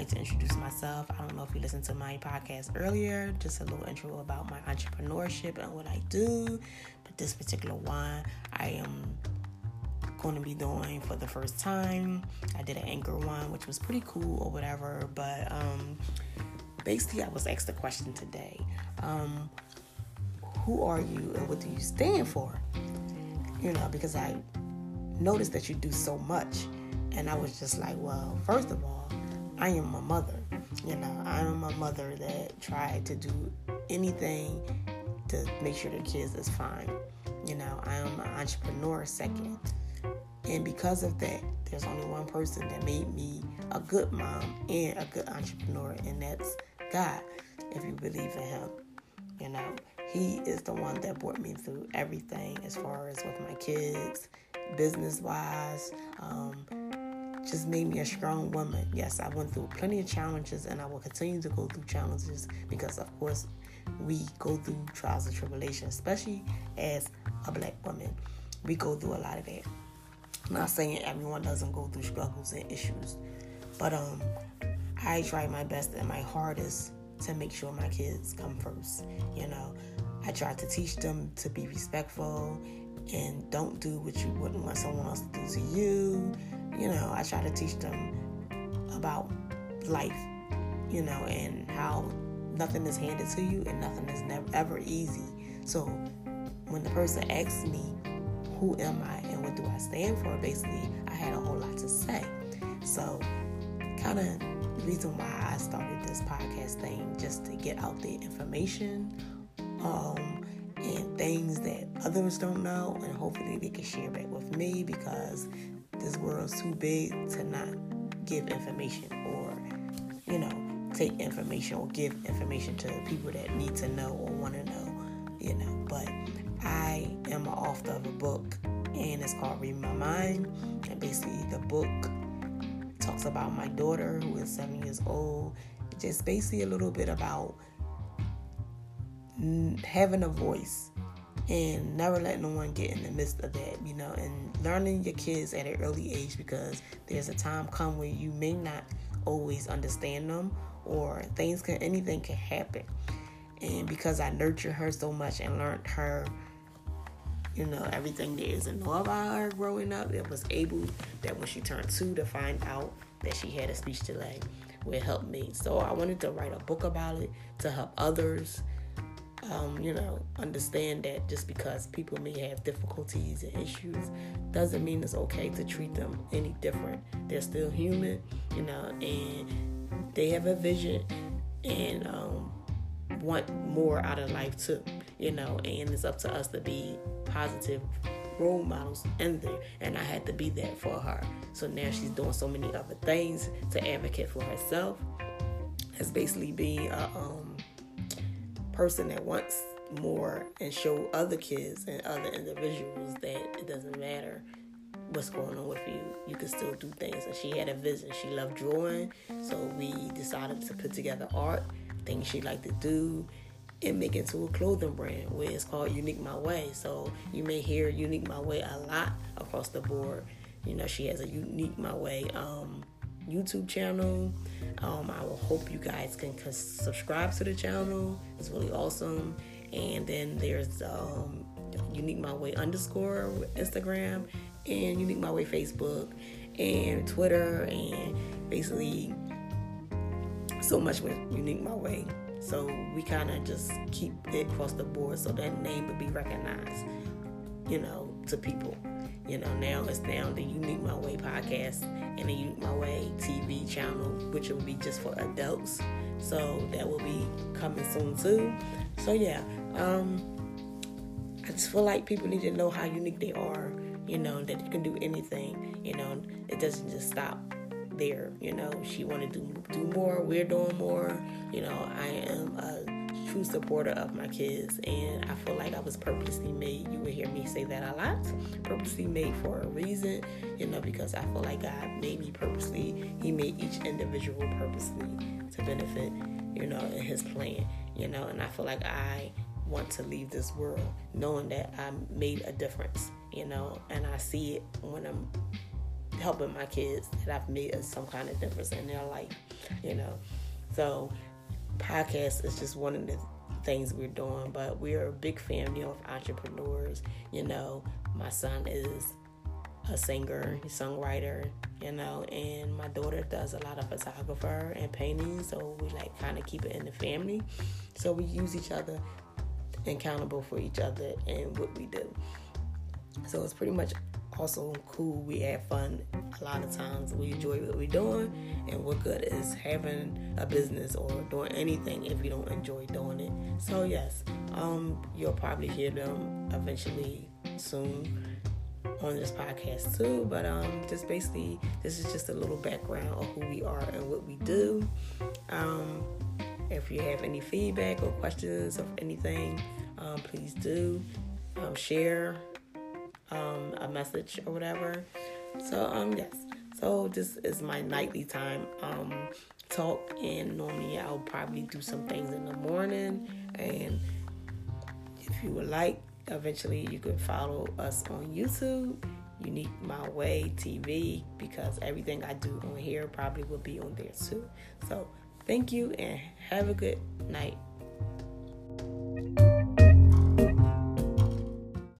like to introduce myself. I don't know if you listened to my podcast earlier, just a little intro about my entrepreneurship and what I do. But this particular one, I am going to be doing for the first time. I did an anchor one, which was pretty cool or whatever. But um, basically, I was asked the question today um, Who are you and what do you stand for? You know, because I noticed that you do so much. And I was just like, well, first of all, I am my mother. You know, I am a mother that tried to do anything to make sure the kids is fine. You know, I am an entrepreneur second. And because of that, there's only one person that made me a good mom and a good entrepreneur, and that's God, if you believe in Him. You know, He is the one that brought me through everything as far as with my kids, business wise, um, just made me a strong woman. Yes, I went through plenty of challenges and I will continue to go through challenges because, of course, we go through trials and tribulations, especially as a black woman. We go through a lot of that. I'm not saying everyone doesn't go through struggles and issues, but um, I try my best and my hardest to make sure my kids come first. You know, I try to teach them to be respectful and don't do what you wouldn't want someone else to do to you. You know, I try to teach them about life, you know, and how nothing is handed to you and nothing is never ever easy. So when the person asks me, who am I and what do I stand for, basically, I had a whole lot to say. So, kind of reason why I started this podcast thing, just to get out the information um, and things that others don't know, and hopefully they can share back with me because too big to not give information or, you know, take information or give information to people that need to know or want to know, you know. But I am an author of a book, and it's called Read My Mind. And basically, the book talks about my daughter, who is seven years old. Just basically a little bit about having a voice and never letting no one get in the midst of that, you know, and learning your kids at an early age because there's a time come where you may not always understand them or things can anything can happen. And because I nurtured her so much and learned her you know, everything there is to know about her growing up. It was able that when she turned two to find out that she had a speech delay would help me. So I wanted to write a book about it to help others, um, you know, understand that just because people may have difficulties and issues doesn't mean it's okay to treat them any different. They're still human, you know, and they have a vision and um, want more out of life too, you know, and it's up to us to be positive role models in there and I had to be that for her. So now she's doing so many other things to advocate for herself as basically being a um, person that wants more and show other kids and other individuals that it doesn't matter what's going on with you. You can still do things. And she had a vision. She loved drawing, so we decided to put together art, things she liked to do, and make it into a clothing brand where it's called Unique My Way. So you may hear Unique My Way a lot across the board. You know, she has a Unique My Way um, YouTube channel. Um, I will hope you guys can subscribe to the channel. It's really awesome. And then there's um, Unique My Way underscore Instagram and Unique My Way Facebook and Twitter and basically so much with Unique My Way. So we kind of just keep it across the board so that name would be recognized, you know, to people. You know, now it's down the Unique My Way podcast and the Unique My Way TV channel, which will be just for adults. So that will be coming soon too. So yeah, um, I just feel like people need to know how unique they are. You know that you can do anything. You know, it doesn't just stop there. You know, she wanted to do, do more. We're doing more. You know, I am a true supporter of my kids, and I feel like I was purposely made. You will hear me say that a lot. Purposely made for a reason. You know, because I feel like God made me purposely. He made each individual purposely to benefit. You know, in His plan. You know, and I feel like I want to leave this world knowing that I made a difference. You know, and I see it when I'm helping my kids that I've made some kind of difference in their life, you know. So podcast is just one of the things we're doing, but we're a big family of entrepreneurs. You know, my son is a singer, songwriter, you know, and my daughter does a lot of photographer and painting, so we like kind of keep it in the family. So we use each other accountable for each other and what we do. So it's pretty much also cool. We have fun a lot of times. We enjoy what we're doing, and what good is having a business or doing anything if you don't enjoy doing it. So yes, um, you'll probably hear them eventually soon on this podcast too. But um, just basically, this is just a little background of who we are and what we do. Um, if you have any feedback or questions of anything, um, please do um, share um, a message or whatever. So um, yes. So this is my nightly time um, talk, and normally I'll probably do some things in the morning. And if you would like, eventually you could follow us on YouTube, Unique My Way TV, because everything I do on here probably will be on there too. So thank you and have a good night.